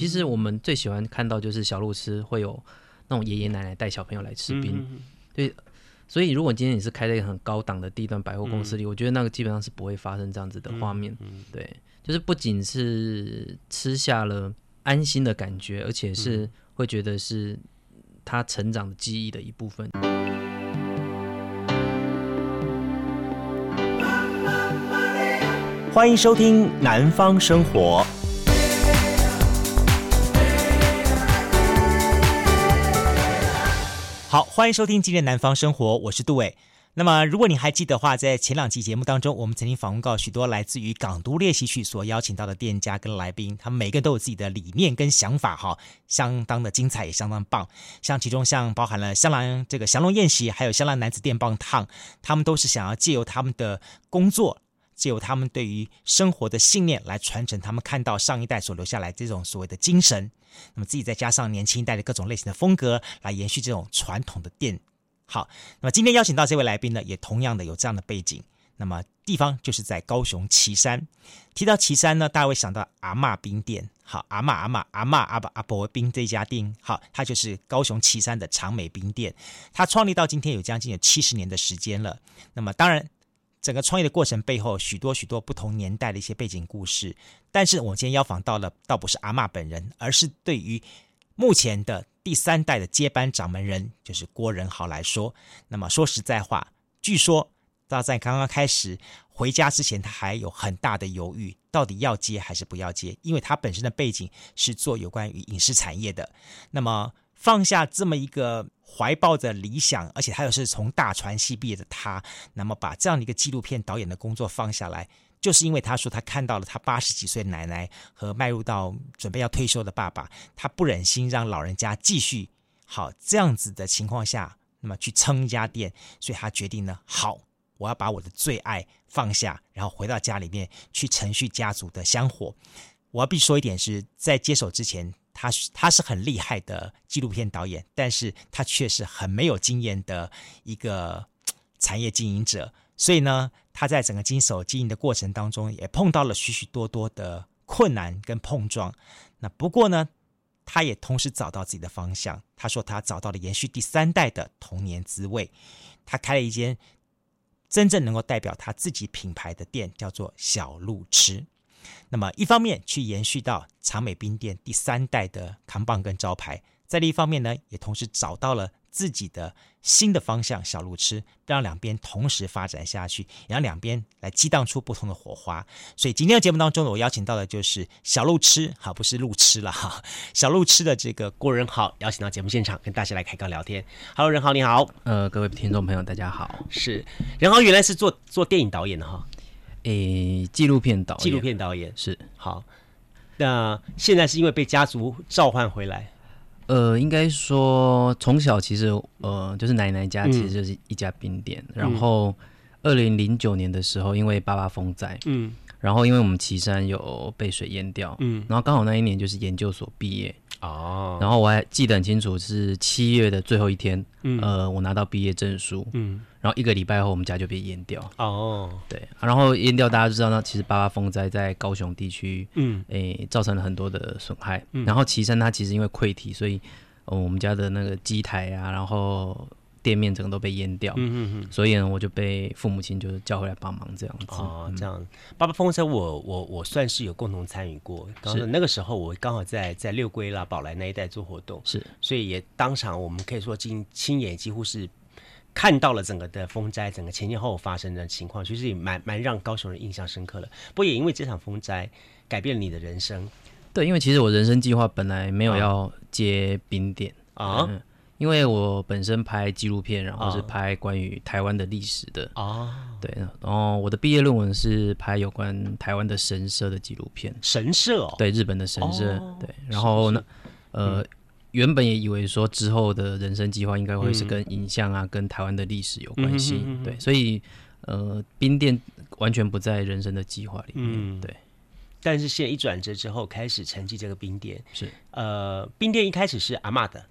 其实我们最喜欢看到就是小路吃会有那种爷爷奶奶带小朋友来吃冰，对。所以如果今天你是开在一个很高档的地段百货公司里，嗯、我觉得那个基本上是不会发生这样子的画面。嗯、对，就是不仅是吃下了安心的感觉，而且是会觉得是他成长的记忆的一部分。欢迎收听《南方生活》。好，欢迎收听今天《南方生活》，我是杜伟。那么，如果你还记得话，在前两期节目当中，我们曾经访问过许多来自于港都练习曲所邀请到的店家跟来宾，他们每个人都有自己的理念跟想法，哈，相当的精彩，也相当棒。像其中像包含了香兰这个祥龙宴席，还有香兰男子电棒烫，他们都是想要借由他们的工作。借由他们对于生活的信念来传承，他们看到上一代所留下来这种所谓的精神，那么自己再加上年轻一代的各种类型的风格来延续这种传统的店。好，那么今天邀请到这位来宾呢，也同样的有这样的背景。那么地方就是在高雄旗山。提到旗山呢，大家会想到阿嬷冰店。好，阿嬷阿嬷阿嬷阿伯阿伯冰这家店，好，它就是高雄旗山的长美冰店。它创立到今天有将近有七十年的时间了。那么当然。整个创业的过程背后，许多许多不同年代的一些背景故事。但是我今天邀访到了，倒不是阿嬷本人，而是对于目前的第三代的接班掌门人，就是郭仁豪来说。那么说实在话，据说他在刚刚开始回家之前，他还有很大的犹豫，到底要接还是不要接，因为他本身的背景是做有关于影视产业的。那么放下这么一个。怀抱着理想，而且他又是从大传系毕业的他，那么把这样的一个纪录片导演的工作放下来，就是因为他说他看到了他八十几岁奶奶和迈入到准备要退休的爸爸，他不忍心让老人家继续好这样子的情况下，那么去撑一家店，所以他决定呢，好，我要把我的最爱放下，然后回到家里面去承续家族的香火。我要必须说一点是在接手之前。他是他是很厉害的纪录片导演，但是他却是很没有经验的一个产业经营者，所以呢，他在整个经手经营的过程当中，也碰到了许许多多的困难跟碰撞。那不过呢，他也同时找到自己的方向。他说他找到了延续第三代的童年滋味。他开了一间真正能够代表他自己品牌的店，叫做小路痴。那么，一方面去延续到长美冰店第三代的扛棒跟招牌，在另一方面呢，也同时找到了自己的新的方向——小路痴，让两边同时发展下去，也让两边来激荡出不同的火花。所以今天的节目当中呢，我邀请到的就是小路痴，好，不是路痴了哈，小路痴的这个郭仁豪，邀请到节目现场跟大家来开杠聊天。Hello，仁豪你好，呃，各位听众朋友大家好，是仁豪原来是做做电影导演的哈。诶，纪录片导纪录片导演。是。好，那现在是因为被家族召唤回来，呃，应该说从小其实呃就是奶奶家其实就是一家冰店，嗯、然后二零零九年的时候因为爸爸风灾，嗯，然后因为我们岐山有被水淹掉，嗯，然后刚好那一年就是研究所毕业。哦，然后我还记得很清楚，是七月的最后一天，嗯，呃，我拿到毕业证书，嗯，然后一个礼拜后，我们家就被淹掉。哦，对，然后淹掉，大家就知道，那其实八八风灾在高雄地区，嗯，诶，造成了很多的损害。嗯，然后旗山它其实因为溃堤，所以，呃，我们家的那个机台啊，然后。店面整个都被淹掉，嗯嗯嗯，所以呢，我就被父母亲就是叫回来帮忙这样子。哦，这样。爸爸风车，我我我算是有共同参与过。是那个时候，我刚好在在六龟啦、宝来那一带做活动，是，所以也当场我们可以说亲亲眼几乎是看到了整个的风灾，整个前前后后发生的情况，其实也蛮蛮让高雄人印象深刻的。不过也因为这场风灾改变了你的人生。对，因为其实我人生计划本来没有要接冰点啊。嗯因为我本身拍纪录片，然后是拍关于台湾的历史的哦，对，然后我的毕业论文是拍有关台湾的神社的纪录片。神社哦，对，日本的神社，哦、对，然后呢，呃，嗯、原本也以为说之后的人生计划应该会是跟影像啊，嗯、跟台湾的历史有关系，嗯、哼哼。哼。对，所以呃，冰店完全不在人生的计划里面，嗯、对。但是现在一转折之后，开始承继这个冰店，是。呃，冰店一开始是阿妈的。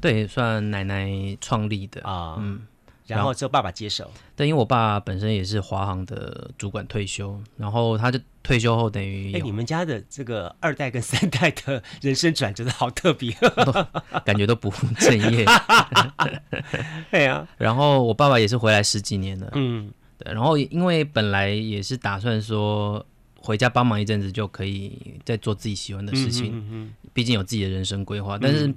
对，算奶奶创立的啊，嗯，然后之后爸爸接手。对，因为我爸本身也是华航的主管退休，然后他就退休后等于哎，你们家的这个二代跟三代的人生转折的好特别，感觉都不务正业。对啊，然后我爸爸也是回来十几年了，嗯，对。然后因为本来也是打算说回家帮忙一阵子就可以再做自己喜欢的事情，嗯嗯嗯，毕竟有自己的人生规划。但是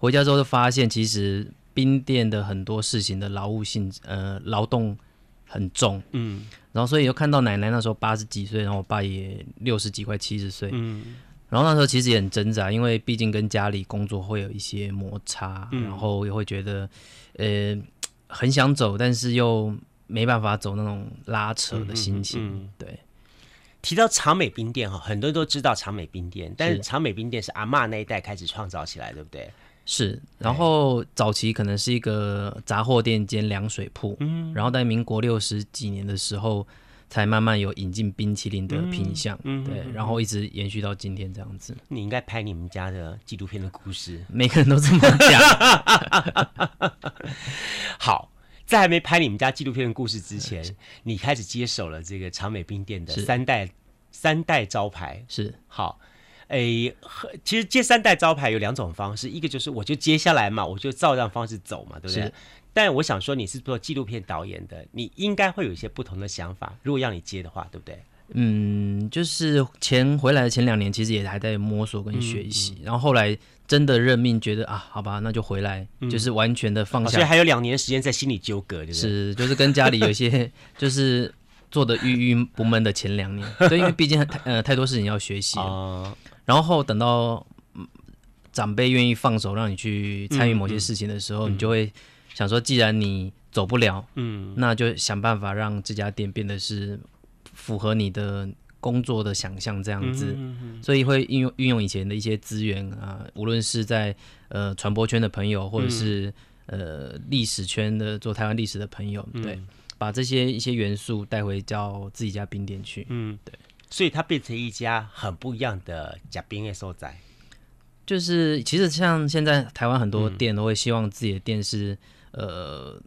回家之后就发现，其实冰店的很多事情的劳务性呃劳动很重，嗯。然后，所以又看到奶奶那时候八十几岁，然后我爸也六十几，快七十岁。嗯。然后那时候其实也很挣扎，因为毕竟跟家里工作会有一些摩擦，嗯、然后也会觉得，呃，很想走，但是又没办法走那种拉扯的心情。对。提到长美冰店哈，很多人都知道长美冰店，但是长美冰店是阿妈那一代开始创造起来，对不对？是，然后早期可能是一个杂货店兼凉水铺，嗯，然后在民国六十几年的时候，才慢慢有引进冰淇淋的品相，嗯，对，然后一直延续到今天这样子。你应该拍你们家的纪录片的故事，每个人都这么讲。好，在还没拍你们家纪录片的故事之前，你开始接手了这个长美冰店的三代三代招牌，是好。诶、欸，其实接三代招牌有两种方式，一个就是我就接下来嘛，我就照这样方式走嘛，对不对？是。但我想说，你是做纪录片导演的，你应该会有一些不同的想法。如果要你接的话，对不对？嗯，就是前回来的前两年，其实也还在摸索跟学习，嗯嗯、然后后来真的任命，觉得啊，好吧，那就回来，嗯、就是完全的放下。所以还有两年时间在心里纠葛，就是，是就是跟家里有一些 就是做的郁郁不闷的前两年，对，因为毕竟呃太多事情要学习啊。然后等到长辈愿意放手让你去参与某些事情的时候，嗯嗯、你就会想说，既然你走不了，嗯，那就想办法让这家店变得是符合你的工作的想象这样子。所以会运用运用以前的一些资源啊，无论是在呃传播圈的朋友，或者是、嗯、呃历史圈的做台湾历史的朋友，对，嗯、把这些一些元素带回到自己家冰店去，嗯，对。所以它变成一家很不一样的假冰的所在，就是其实像现在台湾很多店都会希望自己的店是、嗯、呃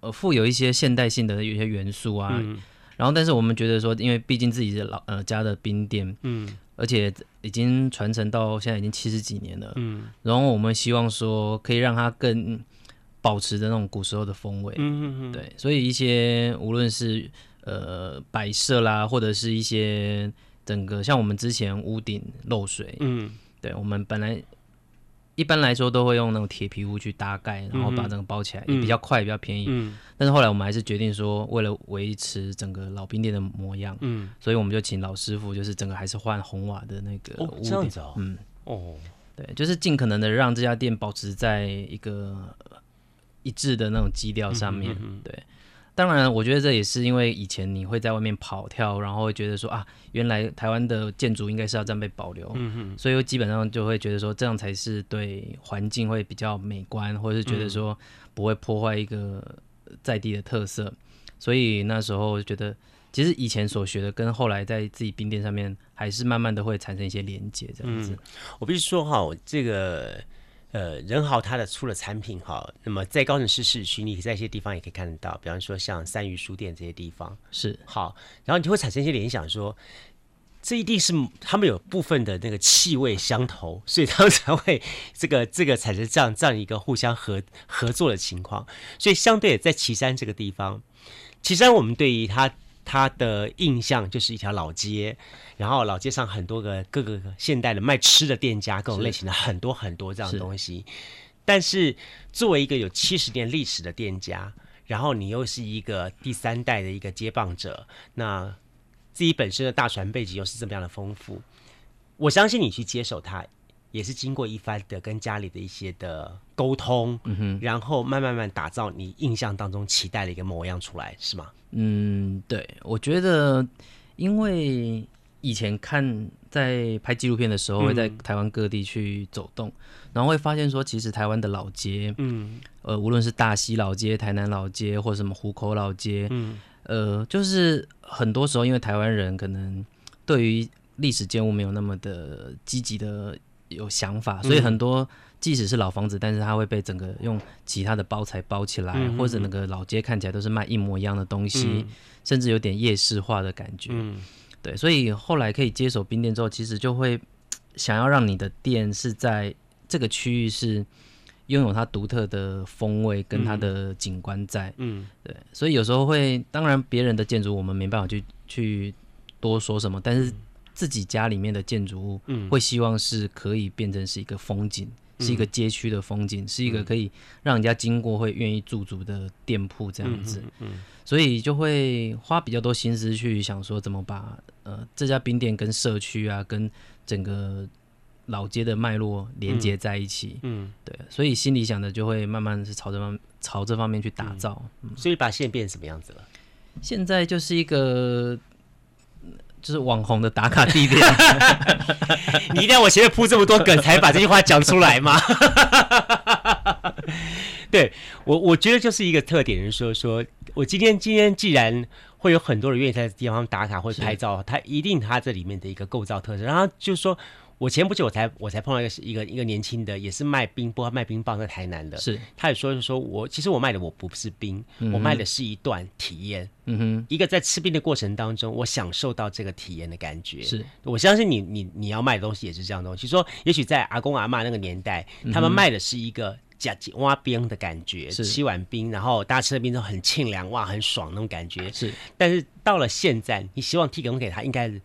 呃富有一些现代性的有些元素啊，嗯、然后但是我们觉得说，因为毕竟自己的老呃家的冰店，嗯，而且已经传承到现在已经七十几年了，嗯，然后我们希望说可以让它更保持着那种古时候的风味，嗯嗯嗯，对，所以一些无论是呃，摆设啦，或者是一些整个像我们之前屋顶漏水，嗯，对，我们本来一般来说都会用那种铁皮屋去搭盖，然后把整个包起来，嗯、也比较快，比较便宜。嗯，但是后来我们还是决定说，为了维持整个老兵店的模样，嗯，所以我们就请老师傅，就是整个还是换红瓦的那个屋顶，嗯，哦，对，就是尽可能的让这家店保持在一个一致的那种基调上面，嗯嗯嗯。对。当然，我觉得这也是因为以前你会在外面跑跳，然后会觉得说啊，原来台湾的建筑应该是要这样被保留，嗯哼，所以基本上就会觉得说这样才是对环境会比较美观，或者是觉得说不会破坏一个在地的特色。嗯、所以那时候觉得，其实以前所学的跟后来在自己冰店上面，还是慢慢的会产生一些连接，这样子。嗯、我必须说哈，这个。呃，仁豪他的出了产品哈，那么在高雄市市区，你在一些地方也可以看得到，比方说像三余书店这些地方是好，然后你就会产生一些联想说，说这一定是他们有部分的那个气味相投，所以他们才会这个这个产生这样这样一个互相合合作的情况。所以相对在岐山这个地方，岐山我们对于它。他的印象就是一条老街，然后老街上很多个各个现代的卖吃的店家，各种类型的很多很多这样的东西。但是作为一个有七十年历史的店家，然后你又是一个第三代的一个接棒者，那自己本身的大船背景又是这么样的丰富，我相信你去接手它。也是经过一番的跟家里的一些的沟通，嗯哼，然后慢慢慢打造你印象当中期待的一个模样出来，是吗？嗯，对，我觉得，因为以前看在拍纪录片的时候，会在台湾各地去走动，嗯、然后会发现说，其实台湾的老街，嗯，呃，无论是大溪老街、台南老街，或什么湖口老街，嗯，呃，就是很多时候，因为台湾人可能对于历史建物没有那么的积极的。有想法，所以很多即使是老房子，嗯、但是它会被整个用其他的包材包起来，嗯、或者那个老街看起来都是卖一模一样的东西，嗯、甚至有点夜市化的感觉。嗯、对，所以后来可以接手冰店之后，其实就会想要让你的店是在这个区域是拥有它独特的风味跟它的景观在。嗯，对，所以有时候会，当然别人的建筑我们没办法去去多说什么，但是自己家里面的建筑物，嗯，会希望是可以变成是一个风景。是一个街区的风景，是一个可以让人家经过会愿意驻足的店铺这样子，嗯所以就会花比较多心思去想说怎么把呃这家冰店跟社区啊，跟整个老街的脉络连接在一起，嗯，对，所以心里想的就会慢慢是朝这方朝这方面去打造，所以把现在变成什么样子了？现在就是一个。就是网红的打卡地点，你一定要我前面铺这么多梗才把这句话讲出来吗？对我，我觉得就是一个特点，就是说，说我今天今天既然会有很多人愿意在这地方打卡或者拍照，它一定它这里面的一个构造特征，然后就是说。我前不久我才我才碰到一个一个一个年轻的，也是卖冰波卖冰棒在台南的，是，他也说是说我其实我卖的我不是冰，嗯、我卖的是一段体验，嗯哼，一个在吃冰的过程当中，我享受到这个体验的感觉，是。我相信你你你要卖的东西也是这样东西，说也许在阿公阿嬷那个年代，他们卖的是一个。加挖冰的感觉，吃碗冰，然后大家吃的冰都很清凉，哇，很爽那种感觉。是，但是到了现在，你希望提供给他，应该是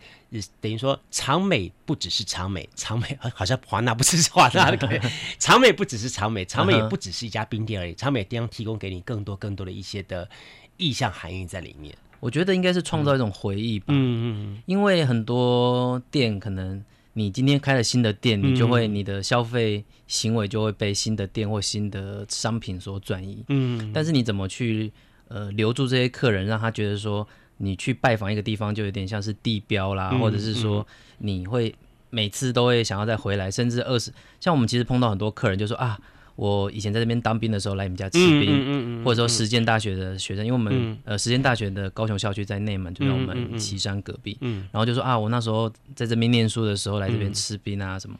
等于说，长美不只是长美，长美 好像华纳不只是华纳的感觉，长美不只是长美，长美也不只是一家冰店而已，长美店提供给你更多更多的一些的意象含义在里面。我觉得应该是创造一种回忆吧，嗯嗯嗯，因为很多店可能。你今天开了新的店，你就会你的消费行为就会被新的店或新的商品所转移。嗯，但是你怎么去呃留住这些客人，让他觉得说你去拜访一个地方就有点像是地标啦，或者是说你会每次都会想要再回来，甚至二十像我们其实碰到很多客人就说啊。我以前在这边当兵的时候来你们家吃冰，或者说实践大学的学生，因为我们、嗯、呃实践大学的高雄校区在内门，就在我们岐山隔壁，然后就说啊，我那时候在这边念书的时候来这边吃冰啊什么，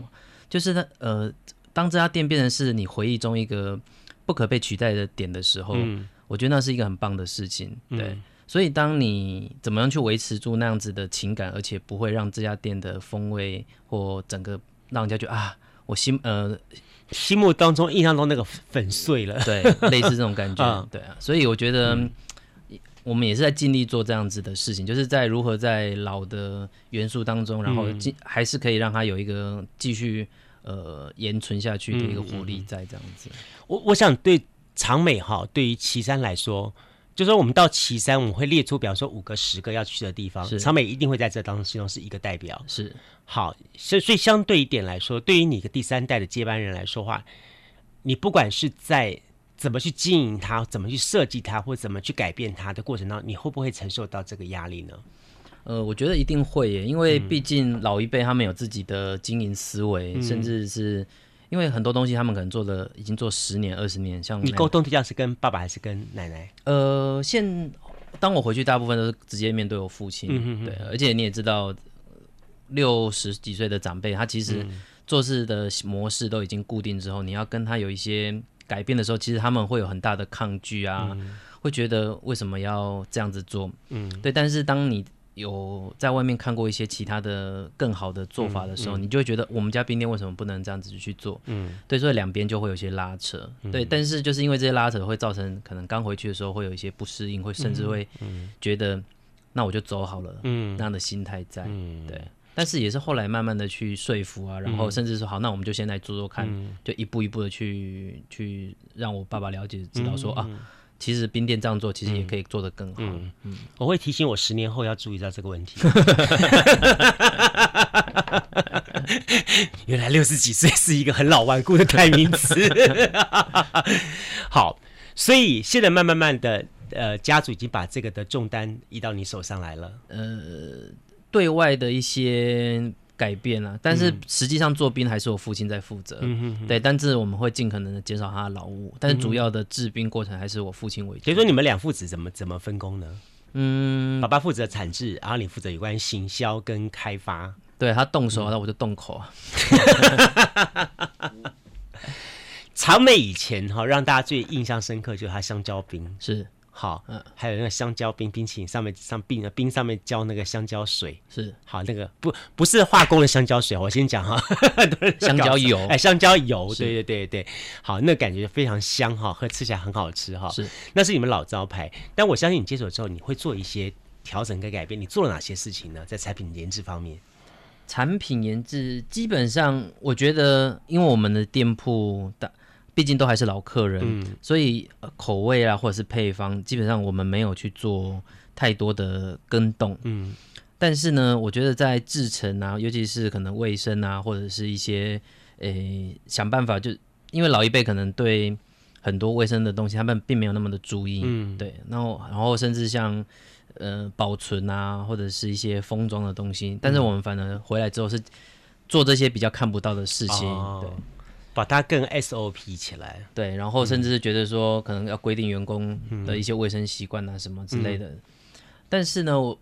就是他呃，当这家店变成是你回忆中一个不可被取代的点的时候，嗯、我觉得那是一个很棒的事情，对，嗯、所以当你怎么样去维持住那样子的情感，而且不会让这家店的风味或整个让人家觉得啊，我心呃。心目当中、印象中那个粉碎了，对，类似这种感觉，嗯、对啊，所以我觉得我们也是在尽力做这样子的事情，就是在如何在老的元素当中，然后还是可以让它有一个继续呃延存下去的一个活力在这样子。我我想对长美哈，对于岐山来说。就说，我们到岐山，我们会列出，比方说五个、十个要去的地方，是长美一定会在这当中是一个代表。是好，所以所以相对一点来说，对于你的第三代的接班人来说话，你不管是在怎么去经营它，怎么去设计它，或者怎么去改变它的过程当中，你会不会承受到这个压力呢？呃，我觉得一定会耶，因为毕竟老一辈他们有自己的经营思维，嗯、甚至是。因为很多东西他们可能做了已经做十年、二十年，像你沟通对象是跟爸爸还是跟奶奶？呃，现当我回去，大部分都是直接面对我父亲。对，而且你也知道，六十几岁的长辈，他其实做事的模式都已经固定之后，你要跟他有一些改变的时候，其实他们会有很大的抗拒啊，嗯、会觉得为什么要这样子做？嗯，对。但是当你有在外面看过一些其他的更好的做法的时候，嗯嗯、你就会觉得我们家冰店为什么不能这样子去做？嗯，对，所以两边就会有些拉扯。嗯、对，但是就是因为这些拉扯会造成可能刚回去的时候会有一些不适应，会甚至会觉得那我就走好了，嗯，那样的心态在。嗯、对，但是也是后来慢慢的去说服啊，然后甚至说好，那我们就先来做做看，嗯、就一步一步的去去让我爸爸了解，知道说、嗯、啊。其实冰店这样做，其实也可以做得更好。嗯嗯，我会提醒我十年后要注意到这个问题。原来六十几岁是一个很老顽固的代名词。好，所以现在慢慢慢的，呃，家族已经把这个的重担移到你手上来了。呃，对外的一些。改变了，但是实际上做冰还是我父亲在负责。嗯哼哼，对，但是我们会尽可能的减少他的劳务，但是主要的制冰过程还是我父亲为主。所以说你们两父子怎么怎么分工呢？嗯，爸爸负责产制，然后你负责有关行销跟开发。对，他动手，那、嗯、我就动口啊。长美以前哈，让大家最印象深刻就是他香蕉冰，是好，嗯，还有那个香蕉冰冰淇淋上面上冰的冰上面浇那个香蕉水，是。好那个不不是化工的香蕉水，我先讲哈，香蕉油，哎，香蕉油，对对对对，好，那感觉非常香哈，喝吃起来很好吃哈，是，那是你们老招牌，但我相信你接手之后，你会做一些调整跟改变，你做了哪些事情呢？在产品研制方面，产品研制基本上我觉得，因为我们的店铺的。毕竟都还是老客人，嗯、所以口味啊，或者是配方，基本上我们没有去做太多的跟动。嗯，但是呢，我觉得在制成啊，尤其是可能卫生啊，或者是一些诶、欸、想办法就，就因为老一辈可能对很多卫生的东西，他们并没有那么的注意。嗯，对，然后然后甚至像呃保存啊，或者是一些封装的东西，但是我们反而回来之后是做这些比较看不到的事情。哦、对。把它更 SOP 起来，对，然后甚至是觉得说可能要规定员工的一些卫生习惯啊什么之类的。嗯、但是呢，我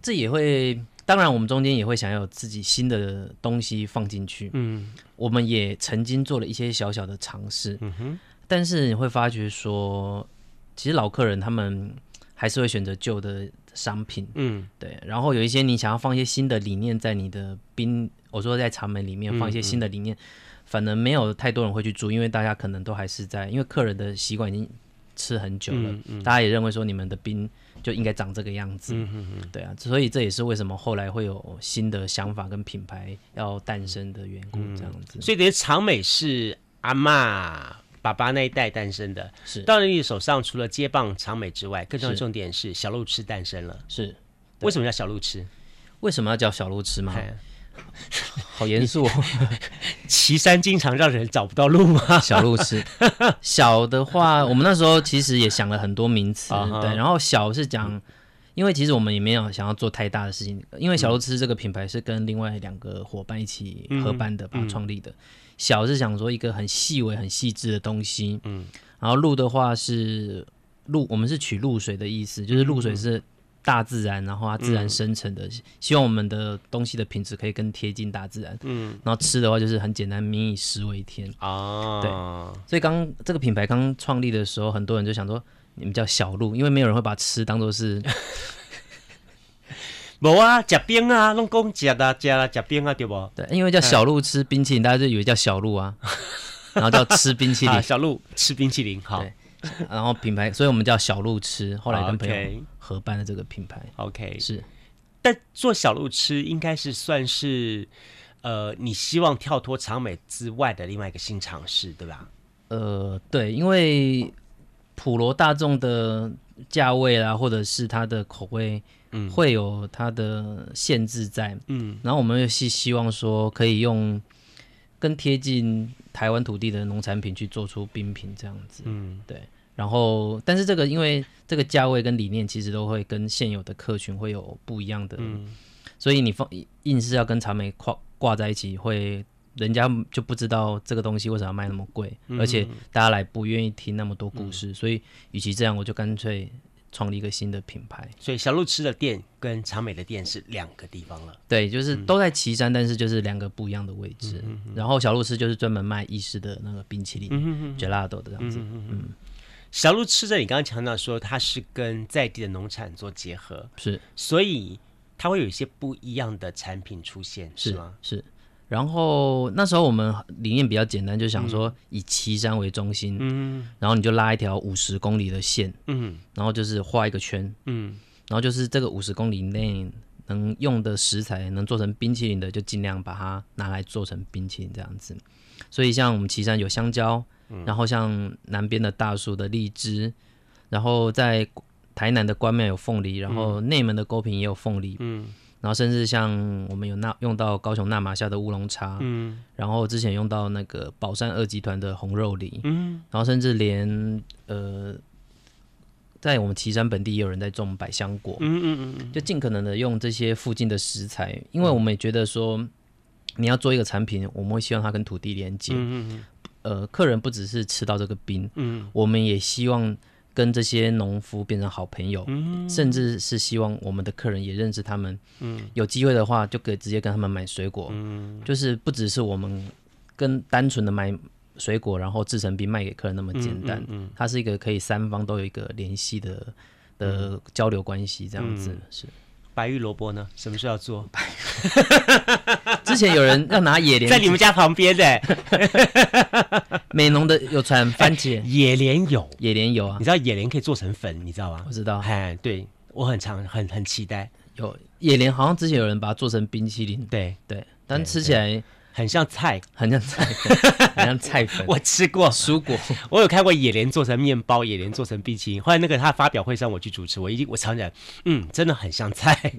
这也会，当然我们中间也会想要有自己新的东西放进去。嗯，我们也曾经做了一些小小的尝试。嗯哼，但是你会发觉说，其实老客人他们还是会选择旧的商品。嗯，对。然后有一些你想要放一些新的理念在你的冰，我说在茶门里面放一些新的理念。嗯嗯反正没有太多人会去住，因为大家可能都还是在，因为客人的习惯已经吃很久了，嗯嗯、大家也认为说你们的冰就应该长这个样子，嗯嗯嗯、对啊，所以这也是为什么后来会有新的想法跟品牌要诞生的缘故，这样子。嗯、所以等于长美是阿妈爸爸那一代诞生的，是。到了你手上，除了接棒长美之外，更重要的重点是小路痴诞生了，是。为什么叫小路痴？为什么要叫小路痴吗？好严肃哦！岐山经常让人找不到路吗？小路痴，小的话，我们那时候其实也想了很多名词，对。然后小是讲，因为其实我们也没有想要做太大的事情，因为小路痴这个品牌是跟另外两个伙伴一起合办的，把它创立的。小是想说一个很细微、很细致的东西，嗯。然后露的话是露，我们是取露水的意思，就是露水是。大自然，然后它自然生成的，嗯、希望我们的东西的品质可以更贴近大自然。嗯，然后吃的话就是很简单，民以食为天啊。对，所以刚这个品牌刚创立的时候，很多人就想说你们叫小鹿，因为没有人会把吃当做是。无啊，食冰啊，拢讲吃啊，吃啊，吃冰啊，对不？对，因为叫小鹿吃冰淇淋，大家就以为叫小鹿啊，然后叫吃冰淇淋，小鹿吃冰淇淋，好。然后品牌，所以我们叫小鹿吃，后来跟朋友合办的这个品牌。OK，是。但做小路吃应该是算是，呃，你希望跳脱长美之外的另外一个新尝试，对吧？呃，对，因为普罗大众的价位啦，或者是它的口味，嗯，会有它的限制在，嗯。然后我们又是希望说，可以用更贴近。台湾土地的农产品去做出冰品这样子，嗯，对。然后，但是这个因为这个价位跟理念其实都会跟现有的客群会有不一样的，嗯，所以你放硬是要跟茶美挂挂在一起，会人家就不知道这个东西为什么要卖那么贵，嗯，而且大家来不愿意听那么多故事，嗯，所以与其这样，我就干脆。创立一个新的品牌，所以小鹿吃的店跟长美的店是两个地方了。对，就是都在岐山，嗯、但是就是两个不一样的位置。然后小鹿吃就是专门卖意式的那个冰淇淋，gelato 的这样子。嗯，小鹿吃着你刚刚强调说它是跟在地的农产做结合，是，所以它会有一些不一样的产品出现，是吗？是。然后那时候我们理念比较简单，就想说以岐山为中心，嗯，然后你就拉一条五十公里的线，嗯，然后就是画一个圈，嗯，然后就是这个五十公里内能用的食材能做成冰淇淋的，就尽量把它拿来做成冰淇淋这样子。所以像我们岐山有香蕉，然后像南边的大树的荔枝，然后在台南的关庙有凤梨，然后内门的沟平也有凤梨，嗯。然后甚至像我们有那用到高雄那马下的乌龙茶，嗯，然后之前用到那个宝山二集团的红肉梨，嗯，然后甚至连呃，在我们旗山本地也有人在种百香果，嗯嗯嗯，就尽可能的用这些附近的食材，因为我们也觉得说，你要做一个产品，我们会希望它跟土地连接，嗯嗯，呃，客人不只是吃到这个冰，嗯，我们也希望。跟这些农夫变成好朋友，嗯、甚至是希望我们的客人也认识他们。嗯、有机会的话，就可以直接跟他们买水果。嗯、就是不只是我们跟单纯的买水果，然后制成冰卖给客人那么简单。嗯，嗯，嗯，它是一个可以三方都有一个联系的的交流关系，这样子、嗯、是。白玉萝卜呢？什么时候要做？之前有人要拿野莲，在你们家旁边的 美浓的有传番茄，野莲有，野莲有啊。你知道野莲可以做成粉，你知道吗？我知道。哎，对我很常很很期待。有野莲，好像之前有人把它做成冰淇淋。对对，但吃起来。很像菜，很像菜，很像菜粉。我吃过蔬果，我有看过野莲做成面包，野莲做成冰淇淋。后来那个他发表会上我去主持，我一我尝起来，嗯，真的很像菜，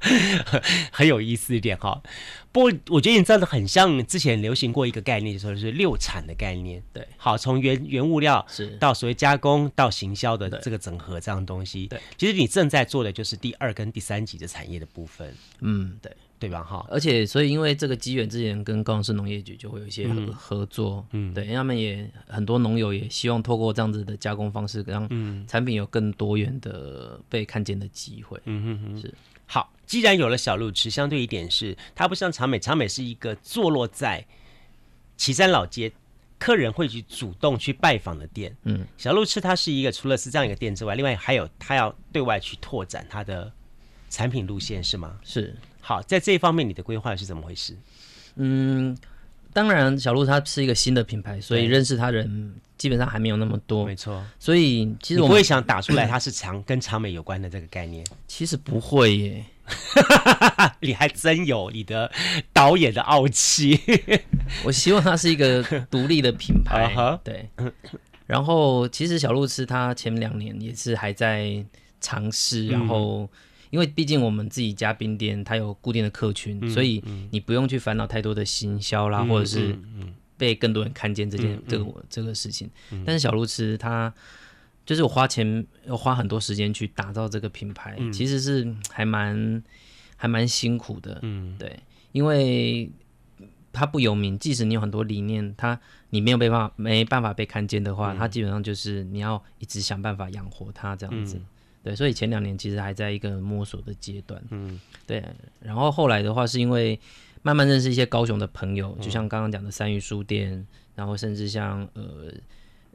很有意思一点哈。不过我觉得你这样子很像之前流行过一个概念，就是六产的概念。对，好，从原原物料是到所谓加工到行销的这个整合这样东西。对，其实你正在做的就是第二跟第三级的产业的部分。嗯，对。对吧？哈，而且所以因为这个机缘，之前跟高雄市农业局就会有一些合、嗯、合作，嗯，对，他们也很多农友也希望透过这样子的加工方式，让产品有更多元的被看见的机会。嗯哼哼，是。好，既然有了小路吃，相对一点是它不像长美，长美是一个坐落在旗山老街，客人会去主动去拜访的店。嗯，小路吃它是一个除了是这样一个店之外，另外还有它要对外去拓展它的产品路线，是吗？是。好，在这一方面，你的规划是怎么回事？嗯，当然，小鹿它是一个新的品牌，所以认识它人基本上还没有那么多。没错，所以其实我不会想打出来 它是长跟长美有关的这个概念。其实不会耶，你还真有你的导演的傲气。我希望它是一个独立的品牌。对。然后，其实小鹿吃它前两年也是还在尝试，然后。因为毕竟我们自己家冰店，它有固定的客群，嗯、所以你不用去烦恼太多的行销啦，嗯、或者是被更多人看见这件、嗯、这个这个事情。嗯、但是小路吃它就是我花钱要花很多时间去打造这个品牌，嗯、其实是还蛮还蛮辛苦的。嗯，对，因为它不有名，即使你有很多理念，它你没有办法没办法被看见的话，嗯、它基本上就是你要一直想办法养活它这样子。嗯对，所以前两年其实还在一个摸索的阶段。嗯，对。然后后来的话，是因为慢慢认识一些高雄的朋友，嗯、就像刚刚讲的三余书店，然后甚至像呃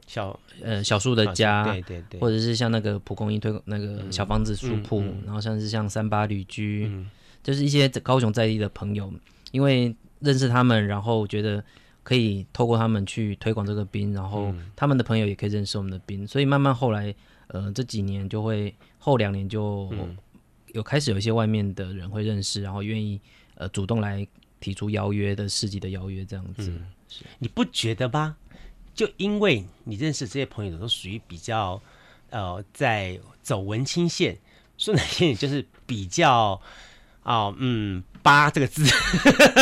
小呃小树的家，对对对，或者是像那个蒲公英推那个小房子书铺，然后像是像三八旅居，嗯、就是一些高雄在地的朋友，因为认识他们，然后觉得可以透过他们去推广这个冰，然后他们的朋友也可以认识我们的冰，所以慢慢后来。呃，这几年就会后两年就有开始有一些外面的人会认识，然后愿意呃主动来提出邀约的市集的邀约这样子。嗯、是你不觉得吗？就因为你认识这些朋友都属于比较呃在走文青线，说难听点就是比较啊、呃、嗯八这个字，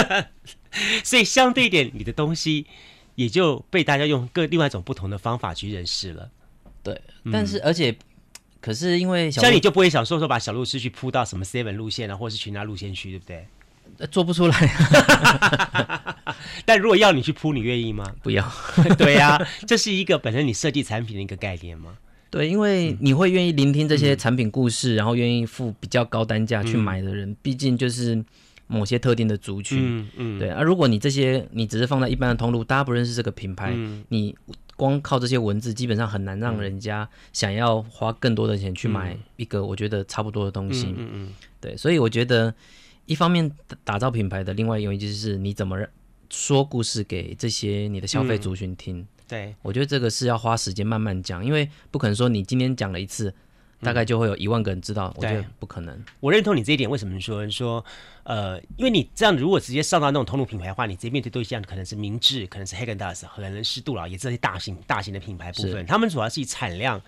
所以相对一点你的东西也就被大家用各另外一种不同的方法去认识了。对，但是而且，可是因为像你就不会想说说把小路吃去铺到什么 seven 路线啊，或是其他路线去，对不对？做不出来。但如果要你去铺，你愿意吗？不要。对呀，这是一个本身你设计产品的一个概念吗？对，因为你会愿意聆听这些产品故事，然后愿意付比较高单价去买的人，毕竟就是某些特定的族群。嗯嗯。对啊，如果你这些你只是放在一般的通路，大家不认识这个品牌，你。光靠这些文字，基本上很难让人家想要花更多的钱去买一个我觉得差不多的东西。嗯嗯嗯。对，所以我觉得一方面打造品牌的另外一个原因就是你怎么说故事给这些你的消费族群听。嗯、对，我觉得这个是要花时间慢慢讲，因为不可能说你今天讲了一次。大概就会有一万个人知道，我觉得不可能。我认同你这一点。为什么说说呃，因为你这样如果直接上到那种通路品牌的话，你直接面对对象可能是明治，可能是 Häagen-Dazs，可能是杜老爷这些大型大型的品牌部分，他们主要是以产量。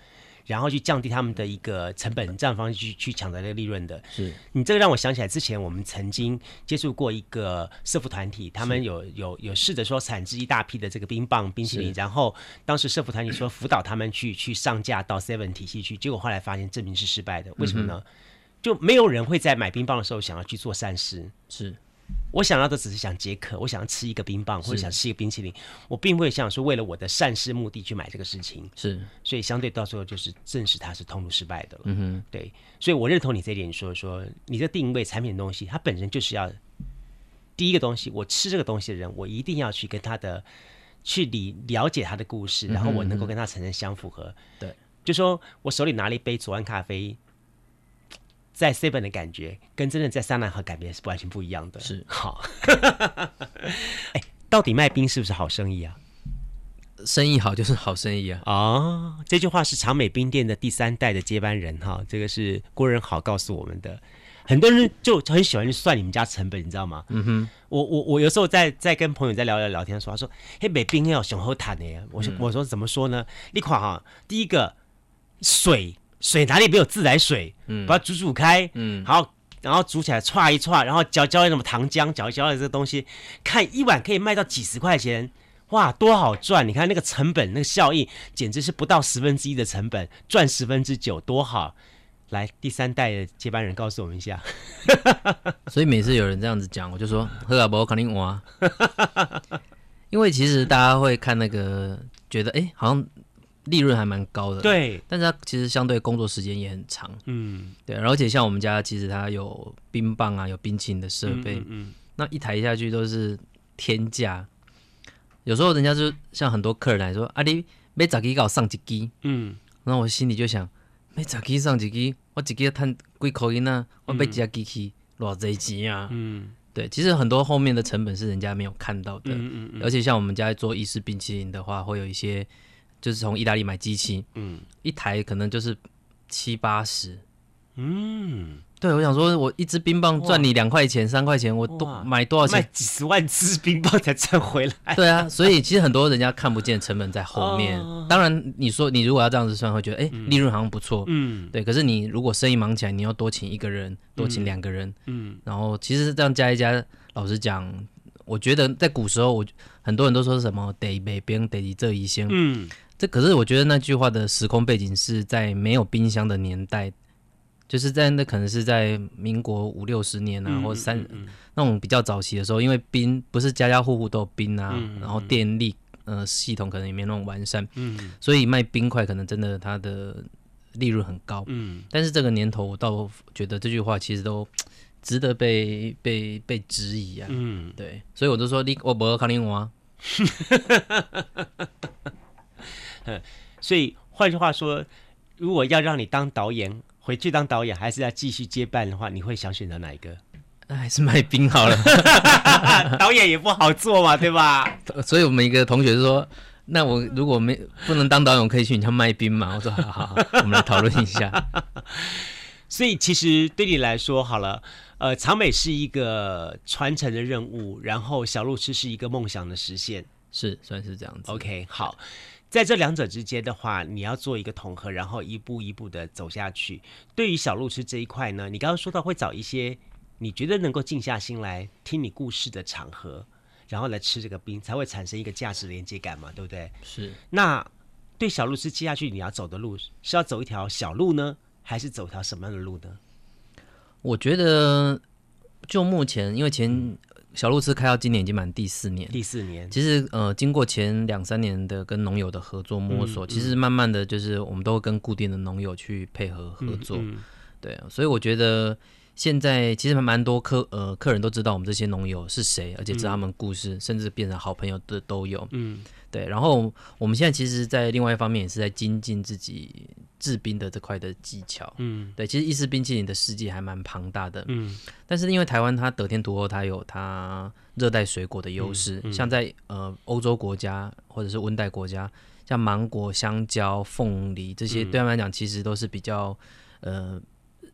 然后去降低他们的一个成本，这样方式去去抢得这个利润的。是你这个让我想起来，之前我们曾经接触过一个社服团体，他们有有有试着说产制一大批的这个冰棒冰淇淋，然后当时社服团体说辅导他们去去上架到 Seven 体系去，结果后来发现证明是失败的。为什么呢？嗯、就没有人会在买冰棒的时候想要去做善事。是。我想要的只是想解渴，我想要吃一个冰棒或者想吃一个冰淇淋，我并不会想说为了我的善事目的去买这个事情。是，所以相对到时候就是证实它是通路失败的了。嗯哼，对，所以我认同你这一点说，说说你的定位产品的东西，它本身就是要第一个东西，我吃这个东西的人，我一定要去跟他的去理了解他的故事，然后我能够跟他产生相符合。对，就说我手里拿了一杯左岸咖啡，在 seven 的感觉，跟真的在三南河感觉是完全不一样的。是好，哎，到底卖冰是不是好生意啊？生意好就是好生意啊！哦，这句话是长美冰店的第三代的接班人哈，这个是郭仁豪告诉我们的。很多人就很喜欢去算你们家成本，你知道吗？嗯哼，我我我有时候在在跟朋友在聊聊聊天说，他说：“嘿，北冰要雄厚坦的。”我说：“我说怎么说呢？你看哈，第一个水水哪里没有自来水？嗯，把它煮煮开，嗯，好，然后煮起来歘一歘，然后浇浇什么糖浆，浇一浇的这个东西，看一碗可以卖到几十块钱。”哇，多好赚！你看那个成本，那个效益，简直是不到十分之一的成本，赚十分之九，多好！来，第三代的接班人告诉我们一下。所以每次有人这样子讲，我就说喝啊，不肯定挖。因为其实大家会看那个，觉得哎，好像利润还蛮高的。对，但是它其实相对工作时间也很长。嗯，对。而且像我们家，其实它有冰棒啊，有冰淇淋的设备。嗯，嗯，那一台下去都是天价。有时候人家就像很多客人来说，啊，你每早给搞上一支，嗯，那我心里就想，买十支上一支，我一支要赚几块钱呢？我买几只机器偌济钱啊？嗯，对，其实很多后面的成本是人家没有看到的，嗯嗯嗯，而且像我们家做意式冰淇淋的话，会有一些就是从意大利买机器，嗯，一台可能就是七八十，嗯。对，我想说，我一支冰棒赚你两块钱、三块钱，我多买多少钱？卖几十万支冰棒才赚回来。对啊，所以其实很多人家看不见成本在后面。哦、当然，你说你如果要这样子算，会觉得哎，利润好像不错。嗯，对。可是你如果生意忙起来，你要多请一个人，多请两个人。嗯。然后其实这样加一加，老实讲，我觉得在古时候，我很多人都说什么得北冰得这一些。嗯。这可是我觉得那句话的时空背景是在没有冰箱的年代。就是在那可能是在民国五六十年啊，嗯、或三、嗯、那种比较早期的时候，因为冰不是家家户户都有冰啊，嗯、然后电力呃系统可能也没那么完善，嗯、所以卖冰块可能真的它的利润很高。嗯，但是这个年头我倒觉得这句话其实都值得被被被质疑啊。嗯，对，所以我就说你我不要看你 我。所以换句话说，如果要让你当导演。回去当导演，还是要继续接班的话，你会想选择哪一个？那 还是卖冰好了。导演也不好做嘛，对吧？所以我们一个同学就说：“那我如果没不能当导演，我可以去你家卖冰嘛？”我说：“好好好，我们来讨论一下。”所以其实对你来说，好了，呃，长美是一个传承的任务，然后小路痴是一个梦想的实现，是算是这样子。OK，好。在这两者之间的话，你要做一个统合，然后一步一步的走下去。对于小路痴这一块呢，你刚刚说到会找一些你觉得能够静下心来听你故事的场合，然后来吃这个冰，才会产生一个价值连接感嘛，对不对？是。那对小路痴接下去你要走的路，是要走一条小路呢，还是走一条什么样的路呢？我觉得，就目前，因为前。嗯小路车开到今年已经满第四年，第四年。其实呃，经过前两三年的跟农友的合作摸索，其实慢慢的就是我们都会跟固定的农友去配合合作，对，所以我觉得现在其实蛮多客呃客人都知道我们这些农友是谁，而且知道他们故事，嗯、甚至变成好朋友的都有。嗯，对。然后我们现在其实，在另外一方面也是在精进自己。制冰的这块的技巧，嗯，对，其实意式冰淇淋的世界还蛮庞大的，嗯，但是因为台湾它得天独厚，它有它热带水果的优势，像在呃欧洲国家或者是温带国家，像芒果、香蕉、凤梨这些，对他们来讲其实都是比较呃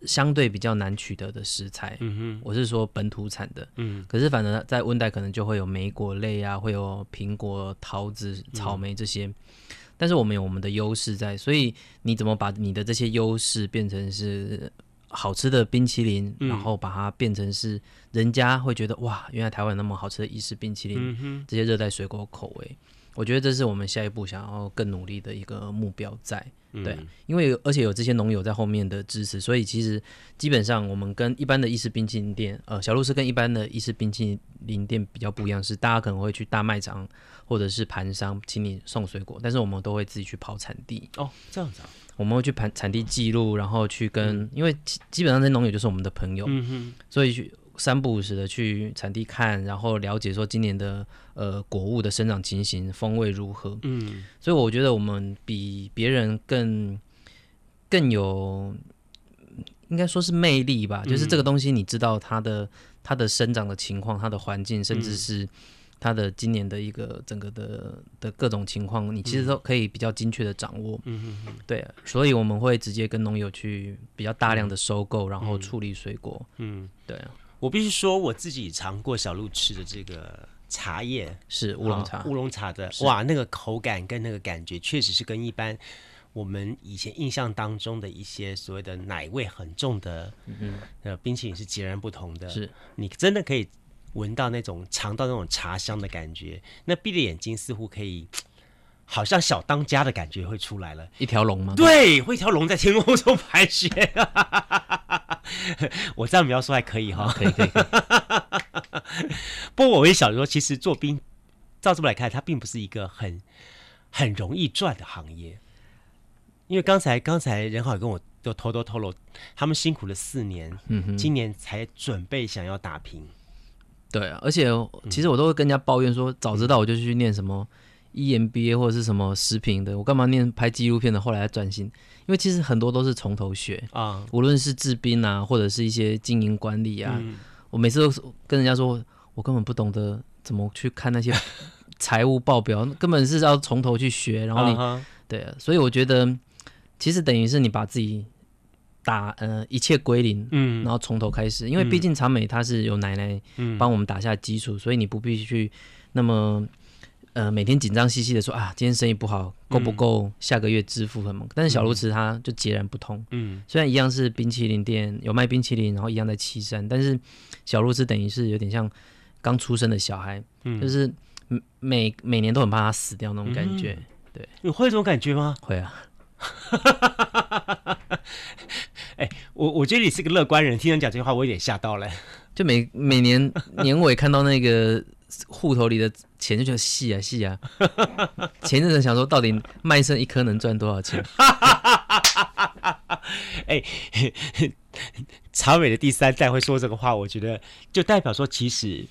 相对比较难取得的食材，嗯哼，我是说本土产的，嗯，可是反正在温带可能就会有莓果类啊，会有苹果、桃子、草莓这些。嗯但是我们有我们的优势在，所以你怎么把你的这些优势变成是好吃的冰淇淋，嗯、然后把它变成是人家会觉得哇，原来台湾有那么好吃的意式冰淇淋，嗯、这些热带水果口味，我觉得这是我们下一步想要更努力的一个目标在。对，嗯、因为而且有这些农友在后面的支持，所以其实基本上我们跟一般的意式冰淇淋店，呃，小路是跟一般的意式冰淇淋店比较不一样，是大家可能会去大卖场。或者是盘商请你送水果，但是我们都会自己去跑产地哦，这样子啊，我们会去盘产地记录，然后去跟，嗯、因为基本上这些农友就是我们的朋友，所以去三不五时的去产地看，然后了解说今年的呃果物的生长情形、风味如何。嗯，所以我觉得我们比别人更更有，应该说是魅力吧。嗯、就是这个东西，你知道它的它的生长的情况、它的环境，甚至是。它的今年的一个整个的的各种情况，你其实都可以比较精确的掌握。嗯。对，所以我们会直接跟农友去比较大量的收购，嗯、然后处理水果。嗯，对啊。我必须说，我自己尝过小鹿吃的这个茶叶，是乌龙茶，乌龙茶的，哇，那个口感跟那个感觉，确实是跟一般我们以前印象当中的一些所谓的奶味很重的，嗯哼呃，冰淇淋是截然不同的。是你真的可以。闻到那种尝到那种茶香的感觉，那闭着眼睛似乎可以，好像小当家的感觉会出来了。一条龙吗？对，会一条龙在天空中 盘旋。我这样描述还可以哈，可以可以。可以 不过我也想说，其实做兵，照这么来看，它并不是一个很很容易赚的行业。因为刚才刚才仁豪跟我都偷偷透露，他们辛苦了四年，嗯，今年才准备想要打拼。对啊，而且其实我都会跟人家抱怨说，早知道我就去念什么 EMBA 或者是什么食品的，我干嘛念拍纪录片的？后来转型，因为其实很多都是从头学啊，无论是制冰啊，或者是一些经营管理啊，嗯、我每次都跟人家说，我根本不懂得怎么去看那些 财务报表，根本是要从头去学。然后你、uh. 对啊，所以我觉得其实等于是你把自己。打呃一切归零，嗯，然后从头开始，因为毕竟长美它是有奶奶帮我们打下基础，嗯、所以你不必去那么呃每天紧张兮兮的说啊，今天生意不好，够不够下个月支付什么？嗯、但是小路吃它就截然不同，嗯，虽然一样是冰淇淋店，有卖冰淇淋，然后一样在七山，但是小卢池等于是有点像刚出生的小孩，嗯，就是每每年都很怕他死掉那种感觉，嗯、对，你会有这种感觉吗？会啊。哎，我我觉得你是个乐观人，听人讲这句话，我有点吓到了。就每每年年尾看到那个户头里的钱，就觉得细啊细啊。前阵子想说，到底卖肾一颗能赚多少钱？哎，长美的第三代会说这个话，我觉得就代表说，其实